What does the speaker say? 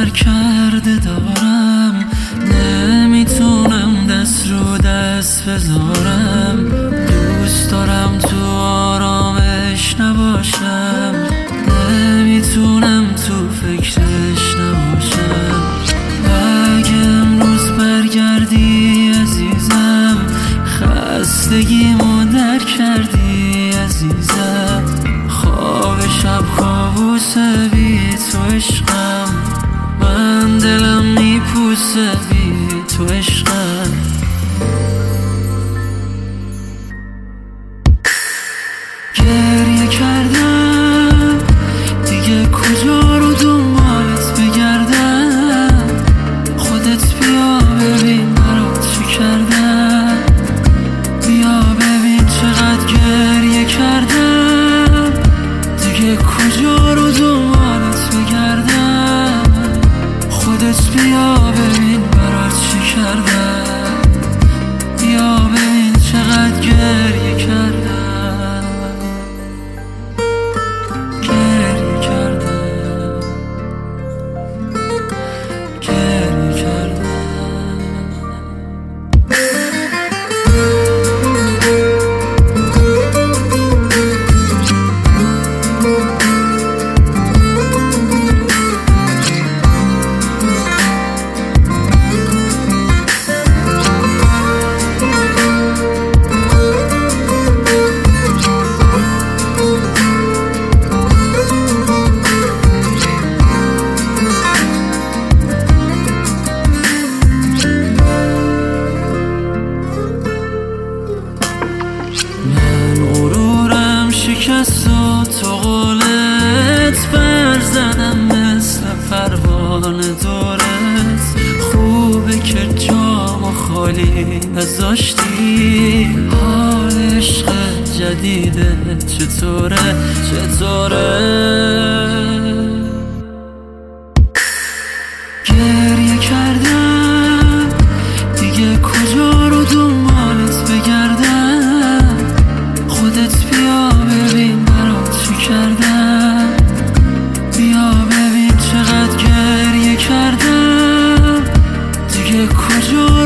سر کرده دارم. نمی‌تونم دست رو دست بذارم. واسه بی تو عشقم. گریه کردم. دیگه کجا رو دنبالت بگردم؟ خودت بیا ببین مرا چی کردم. بیا ببین چقدر گریه کردم. دیگه کجا رو دنبالت بگردم؟ خودت بیا ببین نذاشتی حال عشق جدیده چطوره؟ چطوره؟ گریه کردم دیگه کجا رو دنبالت بگردم خودت بیا ببین برات چی کردم بیا ببین چقدر گریه کردم دیگه کجا